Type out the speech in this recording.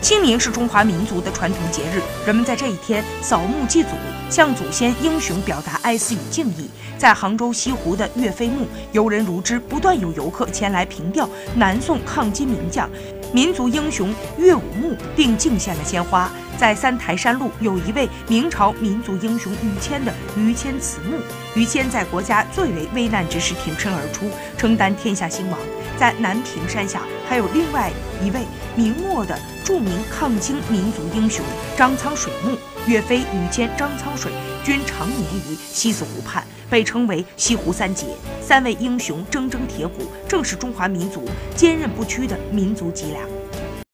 清明是中华民族的传统节日，人们在这一天扫墓祭祖，向祖先英雄表达哀思与敬意。在杭州西湖的岳飞墓，游人如织，不断有游客前来凭吊南宋抗金名将、民族英雄岳武穆，并敬献了鲜花。在三台山路有一位明朝民族英雄于谦的于谦祠墓。于谦在国家最为危难之时挺身而出，承担天下兴亡。在南屏山下还有另外一位明末的著名抗清民族英雄张苍水墓。岳飞、于谦、张苍水均长眠于西子湖畔，被称为西湖三杰。三位英雄铮铮铁骨，正是中华民族坚韧不屈的民族脊梁。